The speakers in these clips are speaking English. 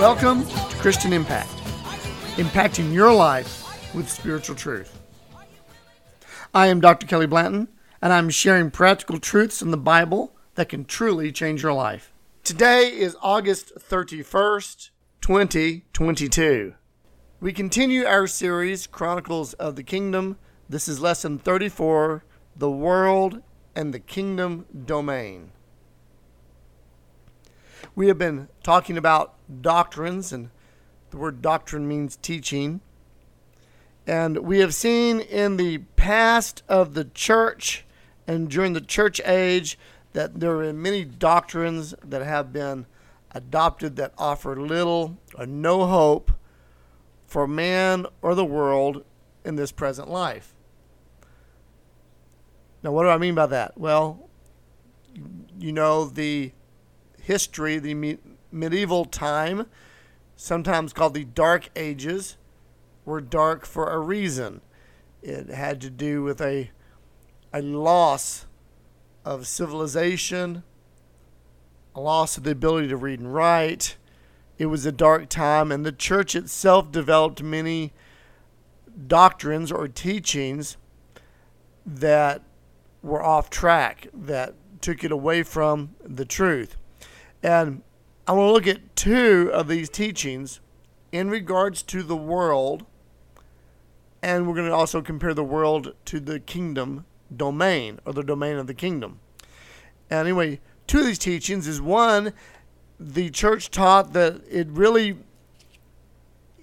Welcome to Christian Impact, impacting your life with spiritual truth. I am Dr. Kelly Blanton, and I'm sharing practical truths in the Bible that can truly change your life. Today is August 31st, 2022. We continue our series, Chronicles of the Kingdom. This is lesson 34 The World and the Kingdom Domain. We have been talking about doctrines, and the word doctrine means teaching. And we have seen in the past of the church and during the church age that there are many doctrines that have been adopted that offer little or no hope for man or the world in this present life. Now, what do I mean by that? Well, you know, the history, the me- medieval time, sometimes called the Dark Ages, were dark for a reason. It had to do with a, a loss of civilization, a loss of the ability to read and write. It was a dark time, and the church itself developed many doctrines or teachings that were off track, that took it away from the truth. And I want to look at two of these teachings in regards to the world, and we're going to also compare the world to the kingdom domain or the domain of the kingdom. And anyway, two of these teachings is one, the church taught that it really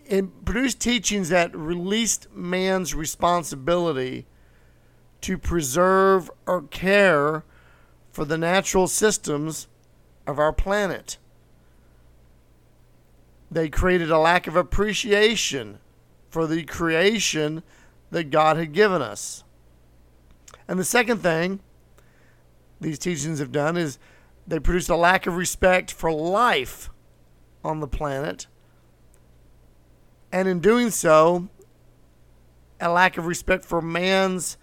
it produced teachings that released man's responsibility to preserve or care for the natural systems of our planet. They created a lack of appreciation for the creation that God had given us. And the second thing these teachings have done is they produced a lack of respect for life on the planet. And in doing so, a lack of respect for man's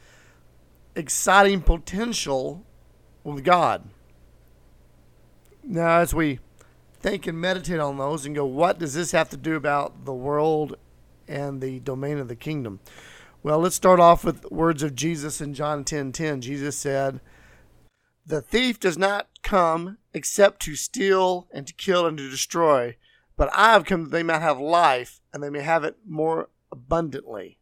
exciting potential with God. Now, as we think and meditate on those and go, what does this have to do about the world and the domain of the kingdom? Well, let's start off with words of Jesus in John 10 10. Jesus said, The thief does not come except to steal and to kill and to destroy, but I have come that they might have life and they may have it more abundantly.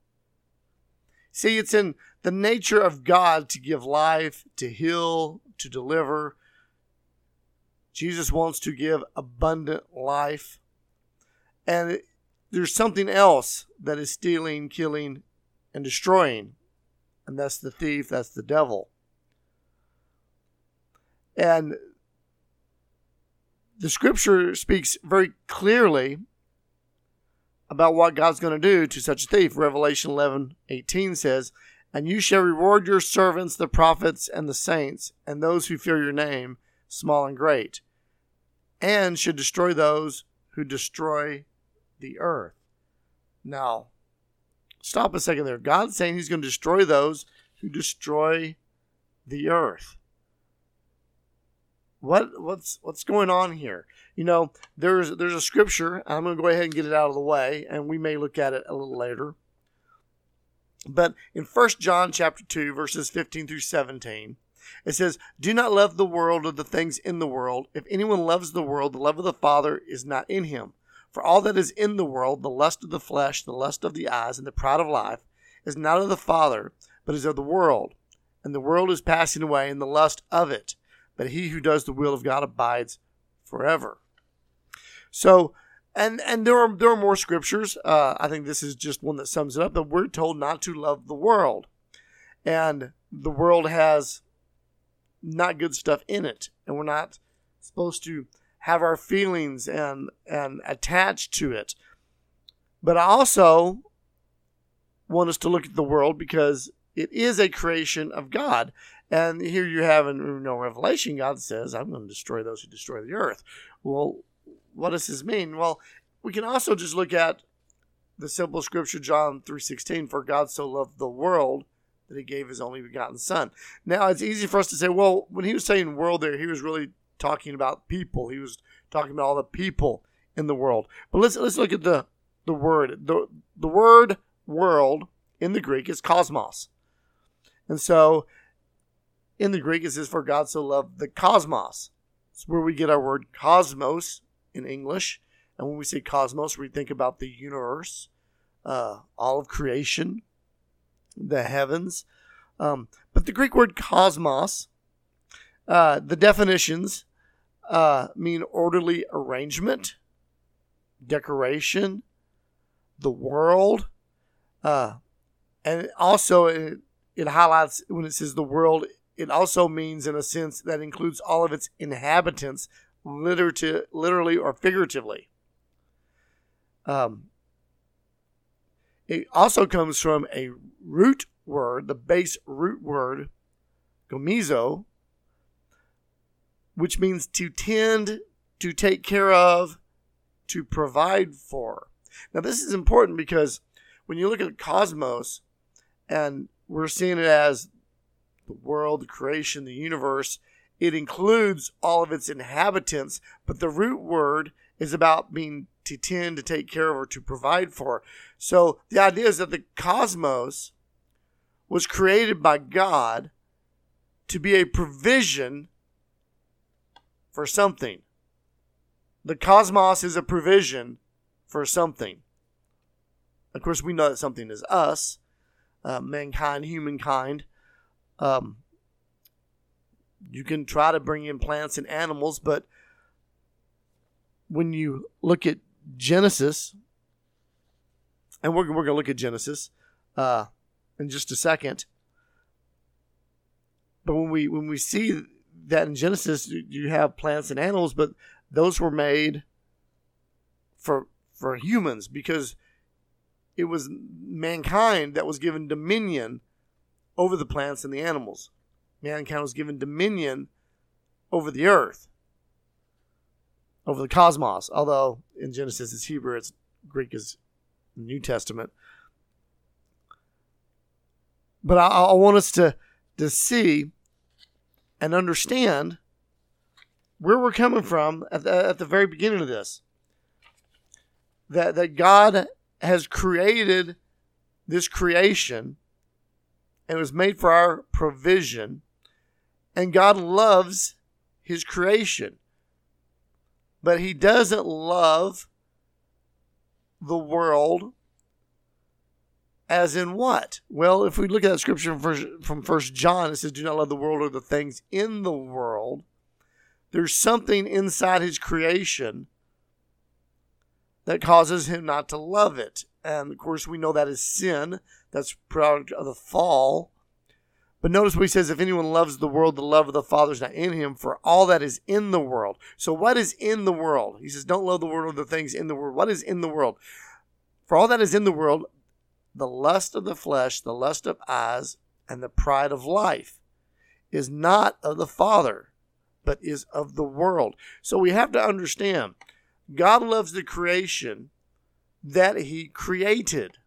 See, it's in the nature of God to give life, to heal, to deliver. Jesus wants to give abundant life. And it, there's something else that is stealing, killing, and destroying. And that's the thief, that's the devil. And the scripture speaks very clearly about what God's going to do to such a thief. Revelation 11 18 says, And you shall reward your servants, the prophets, and the saints, and those who fear your name, small and great, and should destroy those who destroy the earth. Now, stop a second there. God's saying He's going to destroy those who destroy the earth. What what's what's going on here? You know, there's there's a scripture. I'm going to go ahead and get it out of the way, and we may look at it a little later. But in 1 John chapter 2, verses 15 through 17, it says, Do not love the world or the things in the world. If anyone loves the world, the love of the Father is not in him. For all that is in the world, the lust of the flesh, the lust of the eyes, and the pride of life, is not of the Father, but is of the world. And the world is passing away, and the lust of it. But he who does the will of God abides forever. So, and and there are there are more scriptures. Uh, I think this is just one that sums it up. That we're told not to love the world, and the world has not good stuff in it, and we're not supposed to have our feelings and and attach to it. But I also want us to look at the world because it is a creation of God. And here you have in you know, Revelation, God says, I'm going to destroy those who destroy the earth. Well, what does this mean? Well, we can also just look at the simple scripture, John 3.16, for God so loved the world that he gave his only begotten son. Now, it's easy for us to say, well, when he was saying world there, he was really talking about people. He was talking about all the people in the world. But let's let's look at the the word. The the word world in the Greek is cosmos. And so in the Greek it says for God so loved the cosmos. It's where we get our word cosmos in English. And when we say cosmos, we think about the universe, uh, all of creation, the heavens. Um, but the Greek word cosmos, uh, the definitions uh, mean orderly arrangement, decoration, the world, uh, and also it, it highlights when it says the world. It also means, in a sense, that includes all of its inhabitants, literally, literally or figuratively. Um, it also comes from a root word, the base root word, komizo, which means to tend, to take care of, to provide for. Now, this is important because when you look at cosmos, and we're seeing it as the world, the creation, the universe, it includes all of its inhabitants, but the root word is about being to tend, to take care of, or to provide for. So the idea is that the cosmos was created by God to be a provision for something. The cosmos is a provision for something. Of course, we know that something is us, uh, mankind, humankind. Um, you can try to bring in plants and animals, but when you look at Genesis, and we're, we're going to look at Genesis uh, in just a second. But when we when we see that in Genesis you have plants and animals, but those were made for for humans because it was mankind that was given dominion over the plants and the animals. Mankind was given dominion over the earth, over the cosmos. Although in Genesis it's Hebrew, it's Greek is New Testament. But I, I want us to to see and understand where we're coming from at the, at the very beginning of this. That, that God has created this creation and it was made for our provision. And God loves his creation. But he doesn't love the world as in what? Well, if we look at that scripture from First John, it says, "Do not love the world or the things in the world." There's something inside His creation that causes Him not to love it, and of course, we know that is sin. That's product of the fall. But notice what he says: If anyone loves the world, the love of the Father is not in him. For all that is in the world. So, what is in the world? He says, "Don't love the world or the things in the world." What is in the world? For all that is in the world, the lust of the flesh, the lust of eyes, and the pride of life is not of the Father, but is of the world. So we have to understand God loves the creation that He created.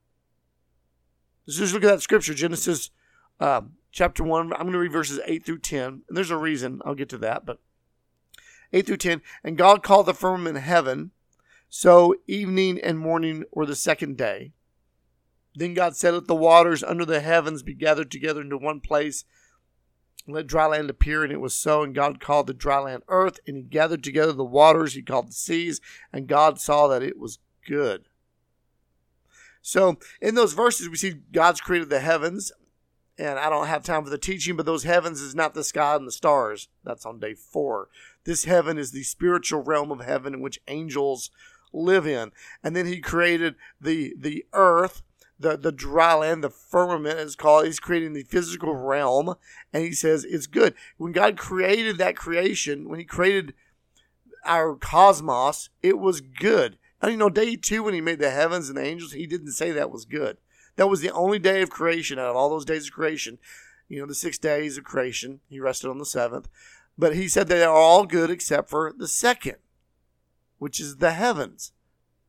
Let's just look at that scripture, Genesis um, chapter 1. I'm going to read verses 8 through 10. And there's a reason. I'll get to that. But 8 through 10. And God called the firmament heaven. So evening and morning were the second day. Then God said, Let the waters under the heavens be gathered together into one place. Let dry land appear, and it was so. And God called the dry land earth, and he gathered together the waters, he called the seas, and God saw that it was good. So, in those verses, we see God's created the heavens, and I don't have time for the teaching, but those heavens is not the sky and the stars. That's on day four. This heaven is the spiritual realm of heaven in which angels live in. And then he created the the earth the, the dry land, the firmament is called. He's creating the physical realm, and he says it's good. When God created that creation, when he created our cosmos, it was good. And you know, day two, when he made the heavens and the angels, he didn't say that was good. That was the only day of creation out of all those days of creation. You know, the six days of creation. He rested on the seventh. But he said they are all good except for the second, which is the heavens.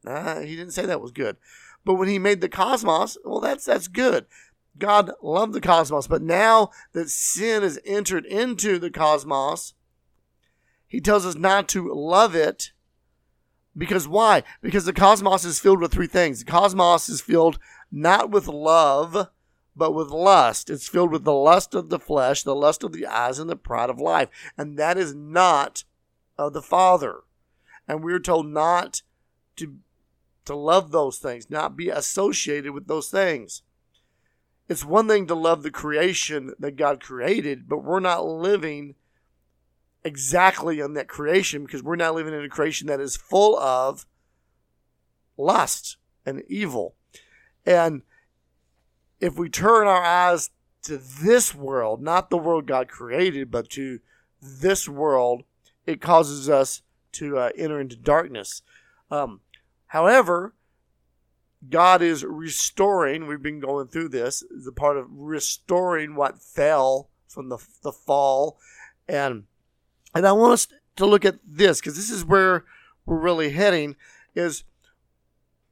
Nah, he didn't say that was good. But when he made the cosmos, well, that's that's good. God loved the cosmos, but now that sin has entered into the cosmos, he tells us not to love it. Because why? Because the cosmos is filled with three things. The cosmos is filled not with love, but with lust. It's filled with the lust of the flesh, the lust of the eyes, and the pride of life. And that is not of the Father. And we're told not to, to love those things, not be associated with those things. It's one thing to love the creation that God created, but we're not living exactly on that creation because we're not living in a creation that is full of lust and evil. And if we turn our eyes to this world, not the world God created, but to this world, it causes us to uh, enter into darkness. Um, however, God is restoring, we've been going through this, the part of restoring what fell from the, the fall. And, and I want us to look at this because this is where we're really heading is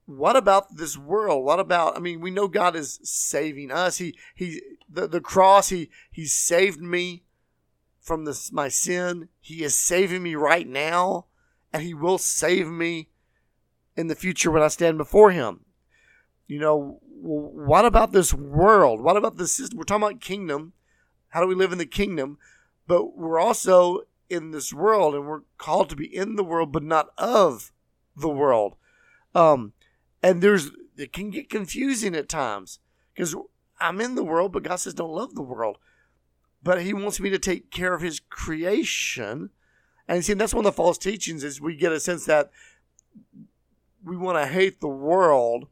what about this world? What about I mean, we know God is saving us. He he the, the cross, he he saved me from this my sin. He is saving me right now, and he will save me in the future when I stand before him. You know, what about this world? What about the system? We're talking about kingdom. How do we live in the kingdom? But we're also in this world, and we're called to be in the world, but not of the world. Um, and there's it can get confusing at times because I'm in the world, but God says don't love the world. But He wants me to take care of His creation, and see that's one of the false teachings is we get a sense that we want to hate the world,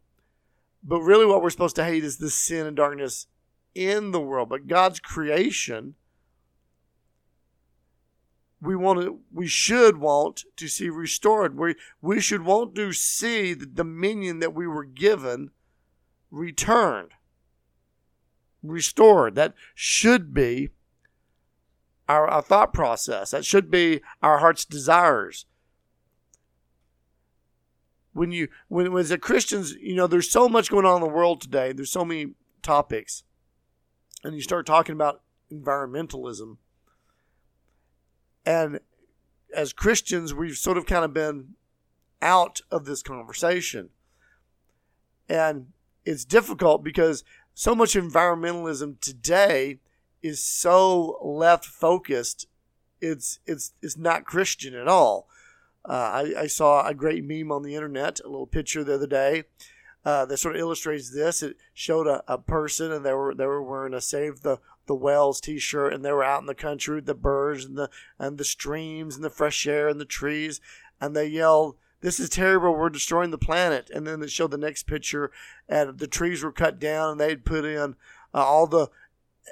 but really what we're supposed to hate is the sin and darkness in the world. But God's creation we want to we should want to see restored. We we should want to see the dominion that we were given returned restored. That should be our, our thought process. That should be our heart's desires. When you when as a christians you know there's so much going on in the world today. There's so many topics. And you start talking about environmentalism and as Christians, we've sort of kind of been out of this conversation. And it's difficult because so much environmentalism today is so left focused. It's it's it's not Christian at all. Uh, I, I, saw a great meme on the internet, a little picture the other day uh, that sort of illustrates this. It showed a, a person and they were they were wearing a "Save the the Whales T-shirt, and they were out in the country with the birds and the and the streams and the fresh air and the trees, and they yelled, "This is terrible! We're destroying the planet!" And then they showed the next picture, and the trees were cut down, and they'd put in uh, all the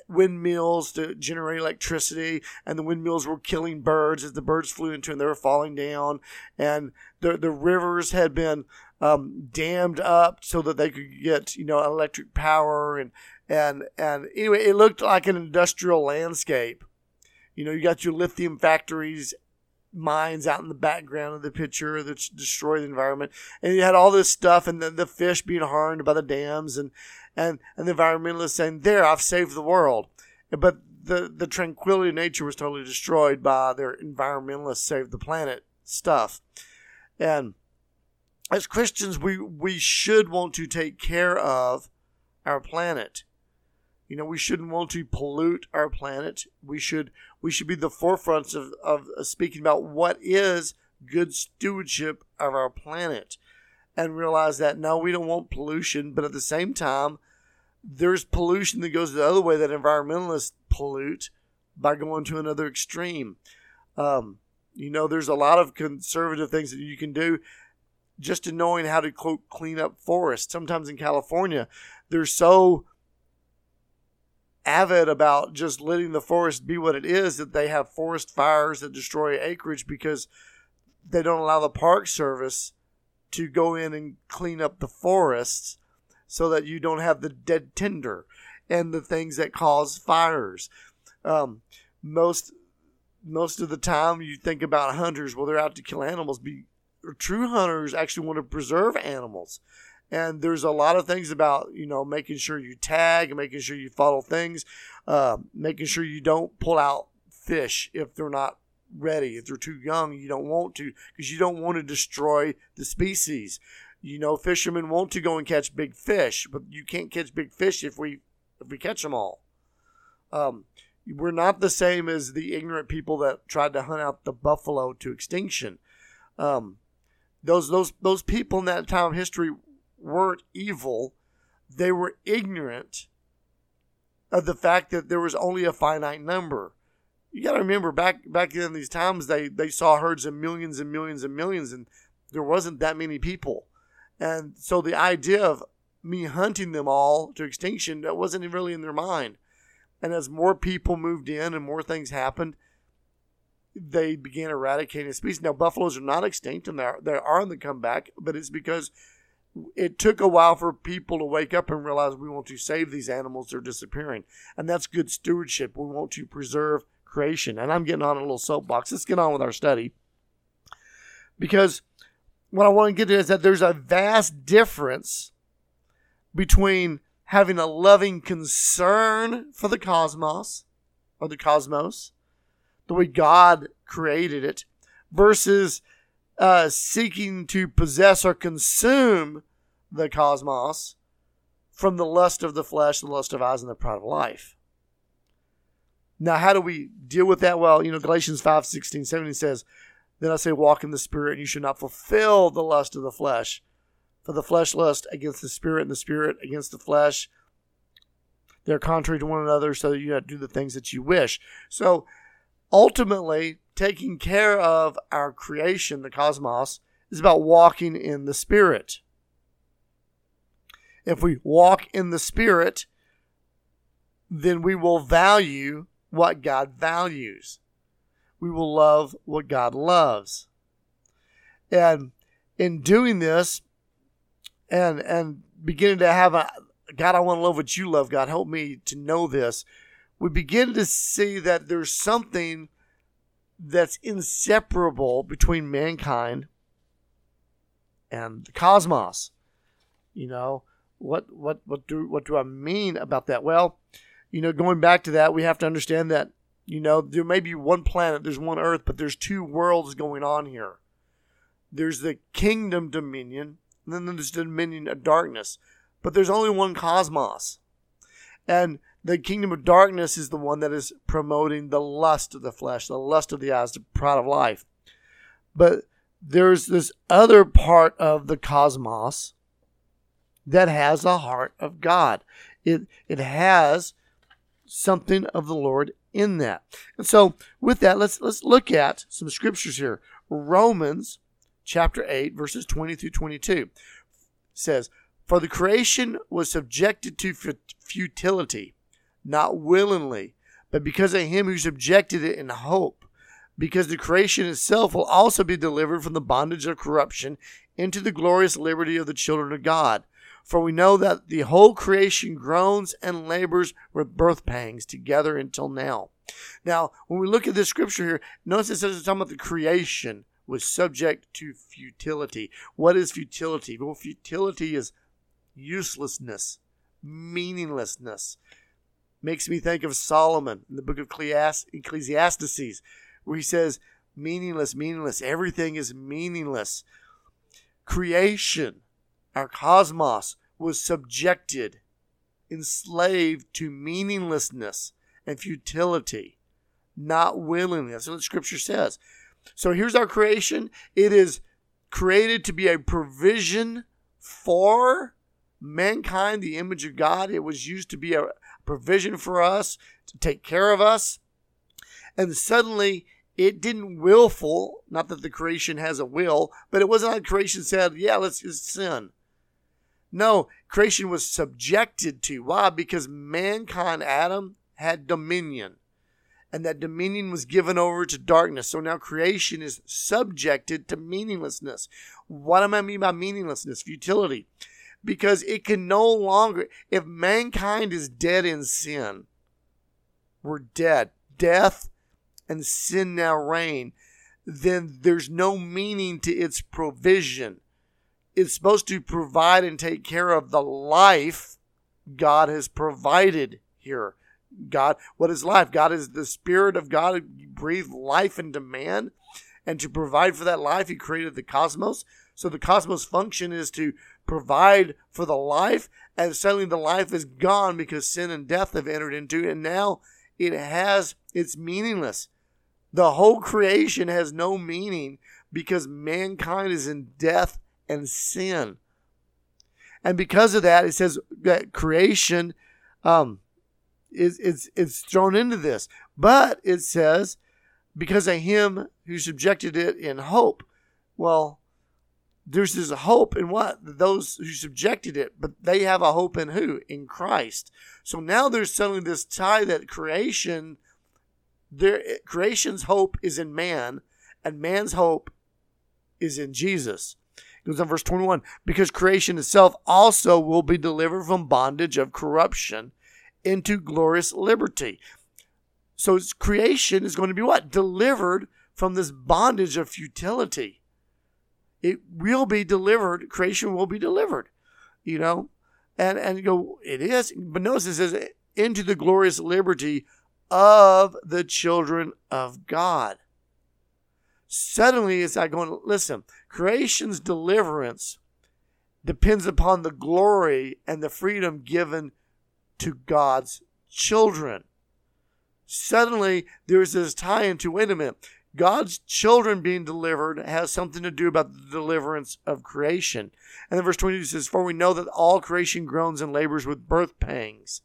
windmills to generate electricity, and the windmills were killing birds as the birds flew into and they were falling down, and the the rivers had been um, dammed up so that they could get you know electric power and and and anyway, it looked like an industrial landscape. You know, you got your lithium factories, mines out in the background of the picture that destroy the environment, and you had all this stuff, and the, the fish being harmed by the dams, and and and the environmentalists saying, "There, I've saved the world," but the the tranquility of nature was totally destroyed by their environmentalists save the planet stuff, and as Christians, we we should want to take care of our planet you know, we shouldn't want to pollute our planet. We should we should be the forefronts of, of speaking about what is good stewardship of our planet and realize that no, we don't want pollution, but at the same time, there's pollution that goes the other way that environmentalists pollute by going to another extreme. Um, you know, there's a lot of conservative things that you can do just in knowing how to quote clean up forests. Sometimes in California, they're so avid about just letting the forest be what it is that they have forest fires that destroy acreage because they don't allow the Park Service to go in and clean up the forests so that you don't have the dead tinder and the things that cause fires. Um, most most of the time, you think about hunters. Well, they're out to kill animals. Be true hunters actually want to preserve animals. And there's a lot of things about you know making sure you tag, and making sure you follow things, uh, making sure you don't pull out fish if they're not ready. If they're too young, you don't want to because you don't want to destroy the species. You know, fishermen want to go and catch big fish, but you can't catch big fish if we if we catch them all. Um, we're not the same as the ignorant people that tried to hunt out the buffalo to extinction. Um, those those those people in that time of history weren't evil; they were ignorant of the fact that there was only a finite number. You got to remember back back in these times, they they saw herds of millions and millions and millions, and there wasn't that many people, and so the idea of me hunting them all to extinction that wasn't really in their mind. And as more people moved in and more things happened, they began eradicating species. Now, buffaloes are not extinct and they are, they are on the comeback, but it's because it took a while for people to wake up and realize we want to save these animals, they're disappearing. And that's good stewardship. We want to preserve creation. And I'm getting on a little soapbox. Let's get on with our study. Because what I want to get to is that there's a vast difference between having a loving concern for the cosmos or the cosmos, the way God created it, versus uh, seeking to possess or consume the cosmos from the lust of the flesh, the lust of eyes, and the pride of life. Now, how do we deal with that? Well, you know, Galatians 5 16, 17 says, Then I say, walk in the Spirit, and you should not fulfill the lust of the flesh. For the flesh lust against the spirit, and the spirit against the flesh. They're contrary to one another, so you have to do the things that you wish. So ultimately, taking care of our creation, the cosmos, is about walking in the spirit. If we walk in the spirit, then we will value what God values. We will love what God loves. And in doing this, and and beginning to have a God, I want to love what you love. God, help me to know this. We begin to see that there's something that's inseparable between mankind and the cosmos. You know, what what what do what do I mean about that? Well, you know, going back to that, we have to understand that you know there may be one planet, there's one Earth, but there's two worlds going on here. There's the kingdom dominion, and then there's the dominion of darkness. But there's only one cosmos. And the kingdom of darkness is the one that is promoting the lust of the flesh, the lust of the eyes, the pride of life. But there's this other part of the cosmos that has the heart of God. It it has something of the Lord in that. And so with that, let's let's look at some scriptures here. Romans chapter 8 verses 20 through 22 says, for the creation was subjected to futility, not willingly, but because of him who subjected it in hope, because the creation itself will also be delivered from the bondage of corruption into the glorious liberty of the children of God. For we know that the whole creation groans and labors with birth pangs together until now. Now, when we look at this scripture here, notice it says it's talking about the creation was subject to futility. What is futility? Well, futility is uselessness, meaninglessness. Makes me think of Solomon in the book of Ecclesiastes, where he says, meaningless, meaningless. Everything is meaningless. Creation, our cosmos, was subjected, enslaved to meaninglessness and futility, not willingly. That's what scripture says. So here's our creation it is created to be a provision for mankind the image of God. It was used to be a provision for us, to take care of us. And suddenly it didn't willful, not that the creation has a will, but it wasn't like creation said, yeah, let's just sin. No, creation was subjected to. Why? Because mankind, Adam, had dominion. and that dominion was given over to darkness. So now creation is subjected to meaninglessness. What do I mean by meaninglessness? Futility. Because it can no longer, if mankind is dead in sin, we're dead. Death and sin now reign. Then there's no meaning to its provision. It's supposed to provide and take care of the life God has provided here. God, what is life? God is the Spirit of God who breathed life into man. And to provide for that life, He created the cosmos. So the cosmos function is to provide for the life. And suddenly the life is gone because sin and death have entered into it. And now it has, it's meaningless. The whole creation has no meaning because mankind is in death and sin. And because of that, it says that creation um, is, is, is thrown into this. But it says, because of him who subjected it in hope. Well, there's this hope in what? Those who subjected it, but they have a hope in who? In Christ. So now there's suddenly this tie that creation, their creation's hope is in man, and man's hope is in Jesus. It goes on verse 21 because creation itself also will be delivered from bondage of corruption into glorious liberty. So creation is going to be what? Delivered from this bondage of futility. It will be delivered. Creation will be delivered. You know, and and you go, it is. But notice it says into the glorious liberty of the children of God. Suddenly, it's like going, listen, creation's deliverance depends upon the glory and the freedom given to God's children. Suddenly, there's this tie into wait a minute, God's children being delivered has something to do about the deliverance of creation. And then verse 22 says, For we know that all creation groans and labors with birth pangs.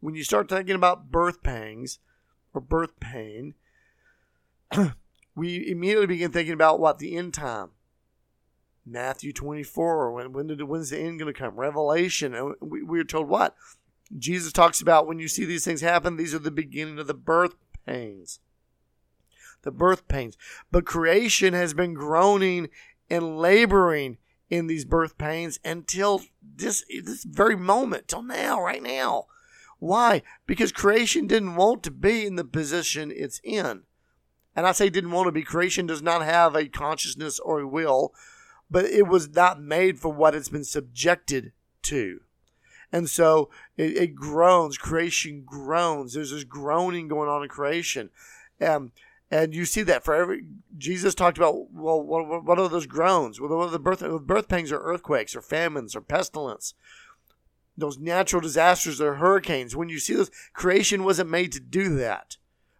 When you start thinking about birth pangs or birth pain, we immediately begin thinking about what? The end time. Matthew 24, when, when did, when's the end going to come? Revelation. And we, we are told what? Jesus talks about when you see these things happen, these are the beginning of the birth pains. The birth pains. But creation has been groaning and laboring in these birth pains until this, this very moment, till now, right now. Why? Because creation didn't want to be in the position it's in. And I say didn't want to be. Creation does not have a consciousness or a will but it was not made for what it's been subjected to. And so it, it groans, creation groans. There's this groaning going on in creation. Um, and you see that for every, Jesus talked about, well, what, what are those groans? Well, what are the birth, birth pangs are earthquakes or famines or pestilence. Those natural disasters or hurricanes. When you see those, creation wasn't made to do that.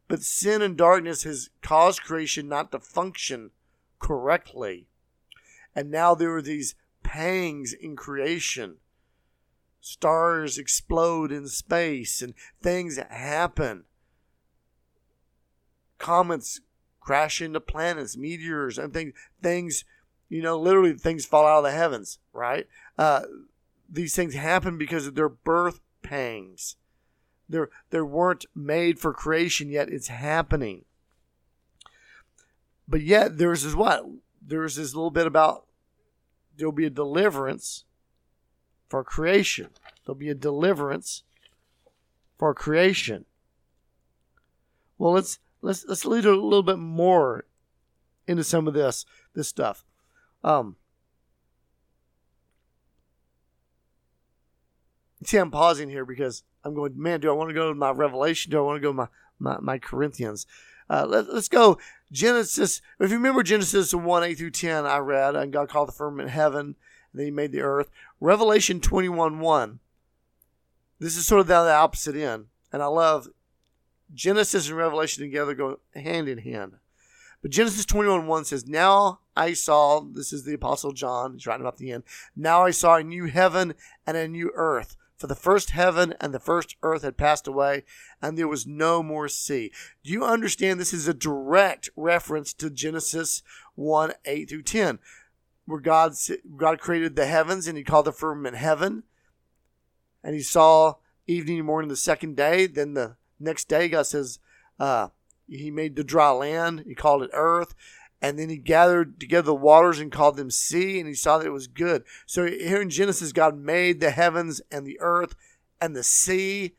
But sin and darkness has caused creation not to function correctly. And now there are these pangs in creation. Stars explode in space and things happen. Comets crash into planets, meteors, and things, things, you know, literally things fall out of the heavens, right? Uh, these things happen because of their birth pangs. They're, they weren't made for creation yet. It's happening. But yet, there's this what? There's this little bit about there'll be a deliverance for creation. There'll be a deliverance for creation. Well, let's let's let's lead a little bit more into some of this this stuff. Um, see, I'm pausing here because I'm going, man, do I want to go to my Revelation? Do I want to go to my, my, my Corinthians? Uh, let, us go Genesis. If you remember Genesis 1 8 through 10, I read, and God called the firmament heaven, and then he made the earth. Revelation 21 1. This is sort of the opposite end. And I love Genesis and Revelation together go hand in hand. But Genesis 21 1 says, Now I saw, this is the Apostle John, he's writing about the end. Now I saw a new heaven and a new earth for the first heaven and the first earth had passed away, and there was no more sea. Do you understand this is a direct reference to Genesis 1 8 through 10, where God, God created the heavens and he called the firmament heaven, and he saw evening and morning the second day, then the Next day, God says, uh, He made the dry land. He called it earth. And then he gathered together the waters and called them sea, and he saw that it was good. So here in Genesis, God made the heavens and the earth and the sea.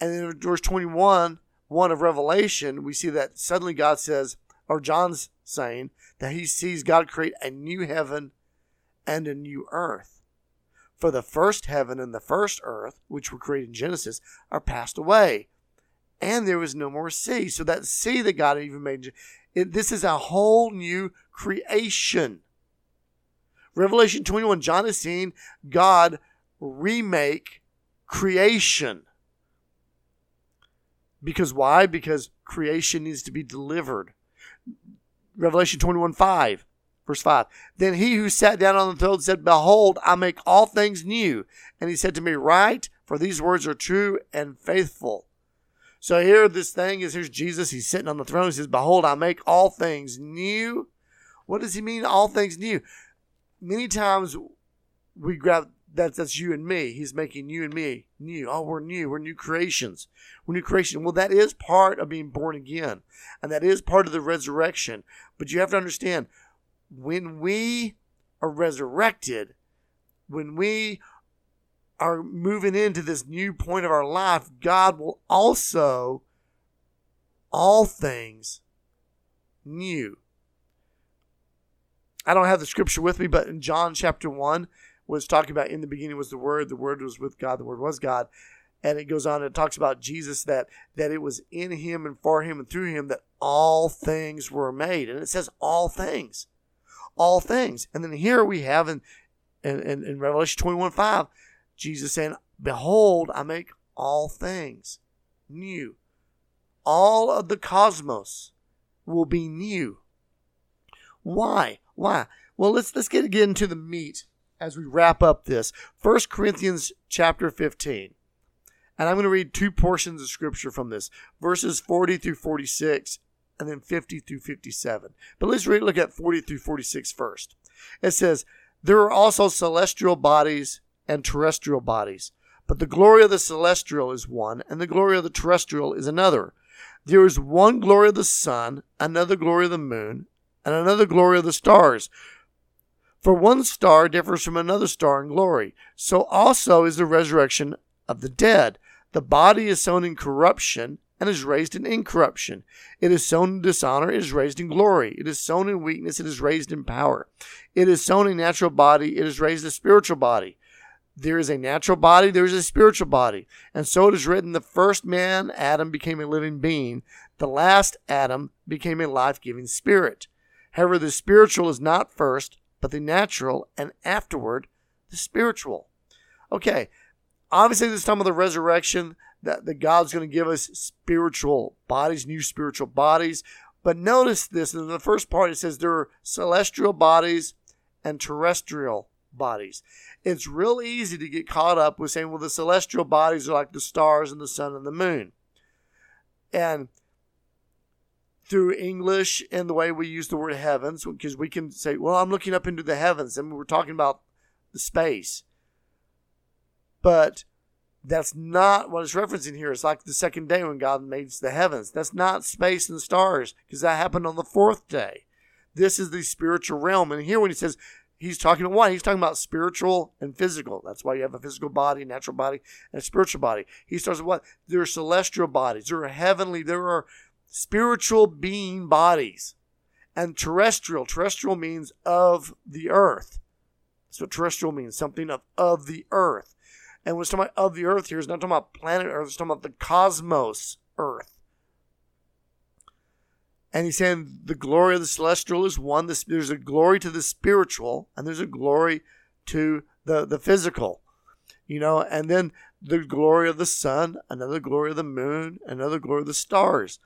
And then in verse 21, 1 of Revelation, we see that suddenly God says, or John's saying, that he sees God create a new heaven and a new earth. For the first heaven and the first earth, which were created in Genesis, are passed away. And there was no more sea. So that sea that God even made, it, this is a whole new creation. Revelation 21, John is seeing God remake creation. Because why? Because creation needs to be delivered. Revelation 21 5, verse 5. Then he who sat down on the throne said, Behold, I make all things new. And he said to me, Write, for these words are true and faithful. So here, this thing is here's Jesus. He's sitting on the throne. He says, Behold, I make all things new. What does he mean, all things new? Many times we grab that's that's you and me. He's making you and me new. Oh, we're new. We're new creations. We're new creation. Well, that is part of being born again, and that is part of the resurrection. But you have to understand, when we are resurrected, when we are moving into this new point of our life, God will also all things new. I don't have the scripture with me, but in John chapter 1, was talking about in the beginning was the word the word was with god the word was god. And it goes on and it talks about jesus that that it was in him and for him and through him that all things were made. And it says all things all things. And then here we have in in, in, in revelation 21 5 jesus said, behold i make all things new all of the cosmos will be new why why well let's let's get, get into the meat as we wrap up this. 1 Corinthians chapter 15. And I'm going to read two portions of scripture from this verses 40 through 46 and then 50 through 57. But let's read, look at 40 through 46 first. It says, There are also celestial bodies and terrestrial bodies, but the glory of the celestial is one, and the glory of the terrestrial is another. There is one glory of the sun, another glory of the moon, and another glory of the stars. For one star differs from another star in glory. So also is the resurrection of the dead. The body is sown in corruption and is raised in incorruption. It is sown in dishonor, it is raised in glory. It is sown in weakness, it is raised in power. It is sown a natural body, it is raised a spiritual body. There is a natural body, there is a spiritual body. And so it is written the first man, Adam, became a living being. The last Adam became a life giving spirit. However, the spiritual is not first, but the natural, and afterward, the spiritual. Okay, obviously, this time of the resurrection, that, that God's going to give us spiritual bodies, new spiritual bodies. But notice this in the first part, it says there are celestial bodies and terrestrial bodies. It's real easy to get caught up with saying, well, the celestial bodies are like the stars and the sun and the moon. And through English and the way we use the word heavens, because we can say, well, I'm looking up into the heavens, and we're talking about the space. But that's not what it's referencing here. It's like the second day when God made the heavens. That's not space and stars, because that happened on the fourth day. This is the spiritual realm. And here, when he says he's talking about what? He's talking about spiritual and physical. That's why you have a physical body, natural body, and a spiritual body. He starts with what? There are celestial bodies. There are heavenly. There are spiritual being bodies. And terrestrial, terrestrial means of the earth. What terrestrial means, something of, of the earth. And what's talking about of the earth here is not talking about planet Earth, it's talking about the cosmos Earth. And he's saying the glory of the celestial is one. There's a glory to the spiritual, and there's a glory to the, the physical. You know, and then the glory of the sun, another glory of the moon, another glory of the stars.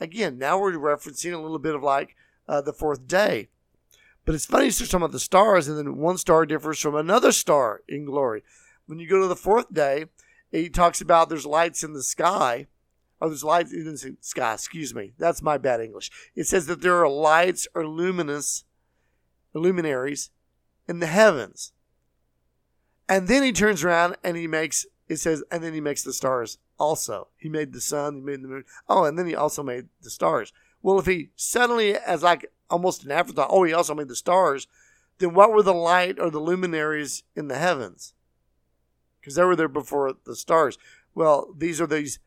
Again, now we're referencing a little bit of like uh, the fourth day. But it's funny, he's talking about the stars, and then one star differs from another star in glory. When you go to the fourth day, he talks about there's lights in the sky. Oh, there's lights in the sky. Excuse me. That's my bad English. It says that there are lights or luminous luminaries in the heavens. And then he turns around and he makes, it says, and then he makes the stars also. He made the sun, he made the moon. Oh, and then he also made the stars. Well, if he suddenly, as like almost an afterthought, oh, he also made the stars, then what were the light or the luminaries in the heavens? Because they were there before the stars. Well, these are these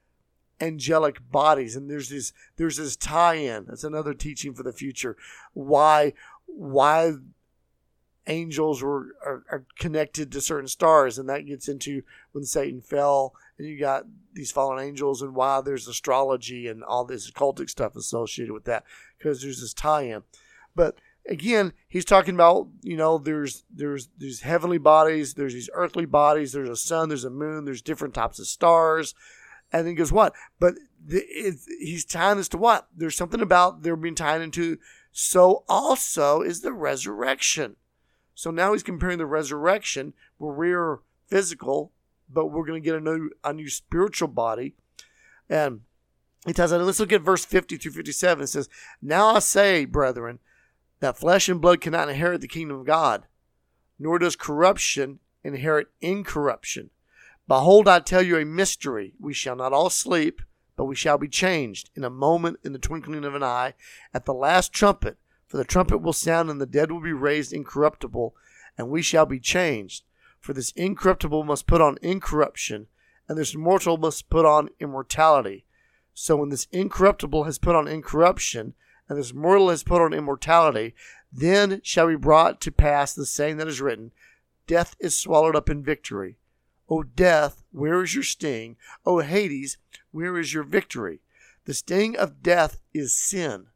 angelic bodies, and there's this there's this tie-in. That's another teaching for the future. Why why angels were are, are connected to certain stars, and that gets into when Satan fell, and you got these fallen angels, and why there's astrology and all this occultic stuff associated with that, because there's this tie-in. But again, he's talking about you know there's there's these heavenly bodies, there's these earthly bodies, there's a sun, there's a moon, there's different types of stars, and then he goes what? But the, he's tying this to what? There's something about they're being tied into. So also is the resurrection. So now he's comparing the resurrection where we're physical, but we're going to get a new a new spiritual body, and he tells us. Let's look at verse 50 through 57. It says, "Now I say, brethren." that flesh and blood cannot inherit the kingdom of God, nor does corruption inherit incorruption. Behold, I tell you a mystery. We shall not all sleep, but we shall be changed in a moment, in the twinkling of an eye, at the last trumpet. For the trumpet will sound, and the dead will be raised incorruptible, and we shall be changed. For this incorruptible must put on incorruption, and this mortal must put on immortality. So when this incorruptible has put on incorruption, and this mortal has put on immortality, then shall be brought to pass the saying that is written Death is swallowed up in victory. O death, where is your sting? O Hades, where is your victory? The sting of death is sin,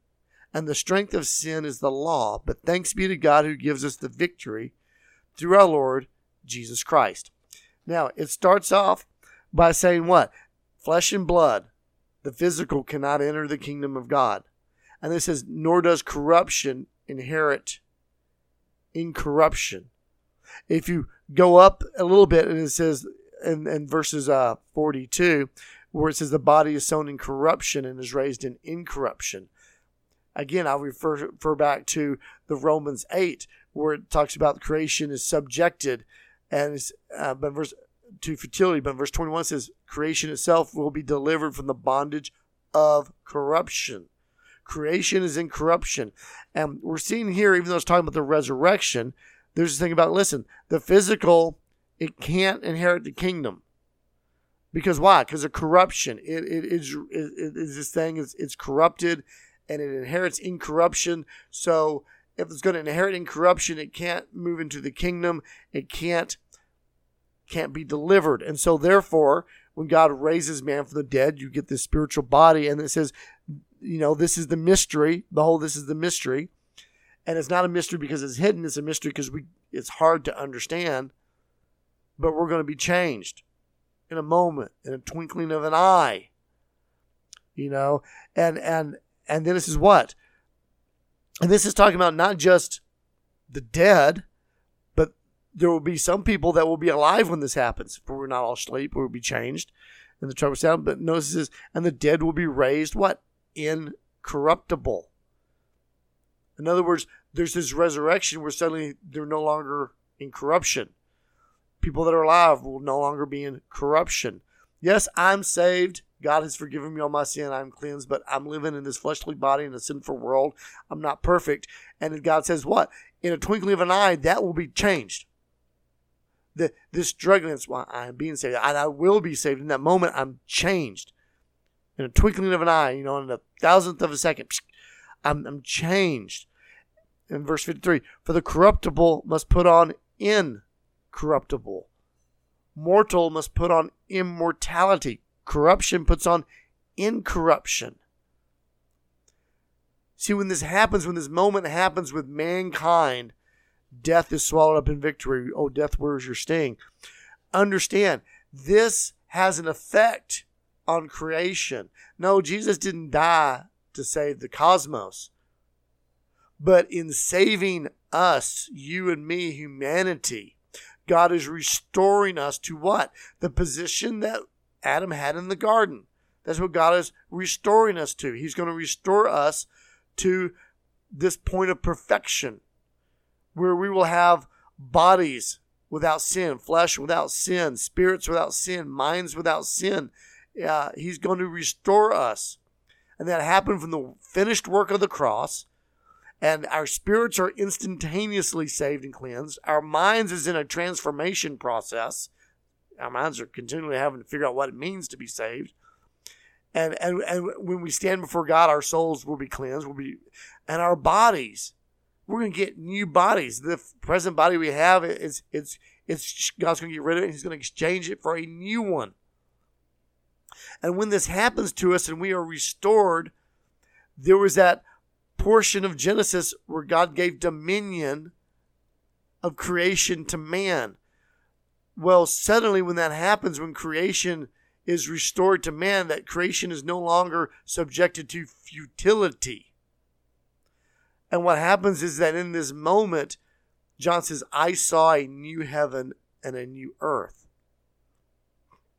and the strength of sin is the law. But thanks be to God who gives us the victory through our Lord Jesus Christ. Now, it starts off by saying what? Flesh and blood, the physical, cannot enter the kingdom of God. And this says, nor does corruption inherit incorruption. If you go up a little bit and it says in, in verses uh, 42, where it says the body is sown in corruption and is raised in incorruption. Again, I'll refer, refer back to the Romans 8, where it talks about creation is subjected and is, uh, but verse to fertility, but verse 21 says creation itself will be delivered from the bondage of corruption. Creation is in corruption. And we're seeing here, even though it's talking about the resurrection, there's this thing about listen, the physical, it can't inherit the kingdom. Because why? Because of corruption. It, it, it's, it, it's this thing, it's, it's corrupted and it inherits incorruption. So if it's going to inherit incorruption, it can't move into the kingdom. It can't can't be delivered. And so therefore, when God raises man from the dead, you get this spiritual body. And it says you know, this is the mystery. The whole this is the mystery. And it's not a mystery because it's hidden, it's a mystery because we it's hard to understand. But we're going to be changed in a moment, in a twinkling of an eye. You know, and and and then this is what? And this is talking about not just the dead, but there will be some people that will be alive when this happens. For we're not all asleep, we'll be changed in the trumpet sound. But notice this, and the dead will be raised what? incorruptible. In other words, there's this resurrection where suddenly they're no longer in corruption. People that are alive will no longer be in corruption. Yes, I'm saved. God has forgiven me all my sin. I'm cleansed, but I'm living in this fleshly body in a sinful world. I'm not perfect. And God says, what? In a twinkling of an eye, that will be changed. The, this that's why I'm being saved. And I will be saved. In that moment, I'm changed in a twinkling of an eye, you know, in a thousandth of a second, I'm, I'm changed. In verse 53, for the corruptible must put on incorruptible. Mortal must put on immortality. Corruption puts on incorruption. See, when this happens, when this moment happens with mankind, death is swallowed up in victory. Oh, death, where's your sting? Understand, this has an effect on creation. No, Jesus didn't die to save the cosmos. But in saving us, you and me, humanity, God is restoring us to what? The position that Adam had in the garden. That's what God is restoring us to. He's going to restore us to this point of perfection where we will have bodies without sin, flesh without sin, spirits without sin, minds without sin, uh, He's going to restore us. And that happened from the finished work of the cross. And our spirits are instantaneously saved and cleansed. Our minds is in a transformation process. Our minds are continually having to figure out what it means to be saved. And, and, and when we stand before God, our souls will be cleansed, will be, and our bodies, we're going to get new bodies. The present body we have is it's it's God's going to get rid of it. He's going to exchange it for a new one. And when this happens to us and we are restored, there was that portion of Genesis where God gave dominion of creation to man. Well, suddenly, when that happens, when creation is restored to man, that creation is no longer subjected to futility. And what happens is that in this moment, John says, I saw a new heaven and a new earth.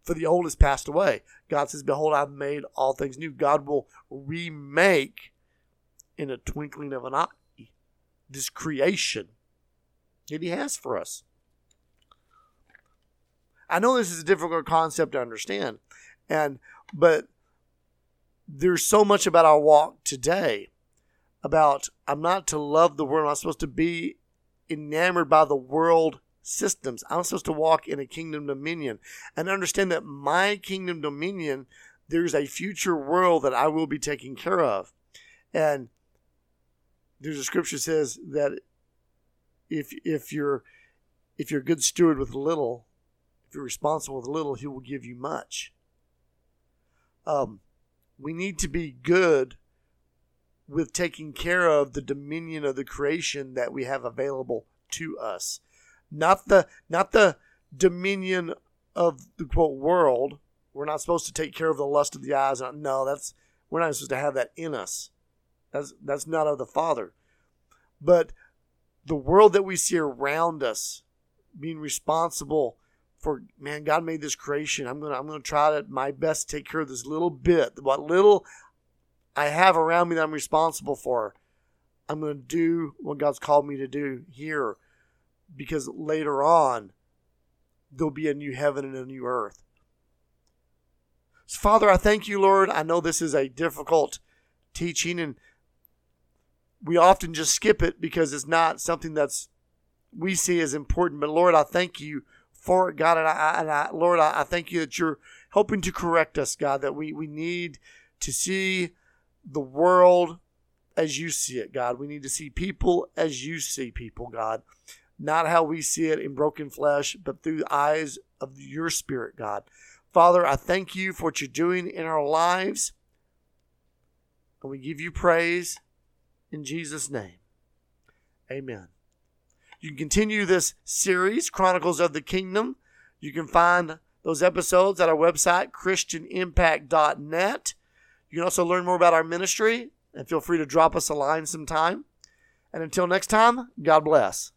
For the old has passed away. God says, Behold, I've made all things new. God will remake in a twinkling of an eye this creation that He has for us. I know this is a difficult concept to understand, and but there's so much about our walk today about I'm not to love the world. I'm not supposed to be enamored by the world systems. I'm supposed to walk in a kingdom dominion and understand that my kingdom dominion, there's a future world that I will be taking care of. And there's a scripture says that if if you're if you're a good steward with little, if you're responsible with little, he will give you much. Um, we need to be good with taking care of the dominion of the creation that we have available to us. Not the not the dominion of the quote world. We're not supposed to take care of the lust of the eyes. No, that's we're not supposed to have that in us. That's that's not of the Father. But the world that we see around us, being responsible for man, God made this creation. I'm gonna I'm gonna try to my best to take care of this little bit, what little I have around me that I'm responsible for. I'm to do what God's called me to do here because later on, there'll be a new heaven and a new earth. So, Father, I thank you, Lord. I know this is a difficult teaching, and we often just skip it because it's not something that's we see as important. But Lord, I thank you for it, God, and I, and I Lord, I, I thank you that you're helping to correct us, God. That we we need to see the world as you see it, God. We need to see people as you see people, God. Not how we see it in broken flesh, but through the eyes of your spirit, God. Father, I thank you for what you're doing in our lives. And we give you praise in Jesus' name. Amen. You can continue this series, Chronicles of the Kingdom. You can find those episodes at our website, ChristianImpact.net. You can also learn more about our ministry and feel free to drop us a line sometime. And until next time, God bless.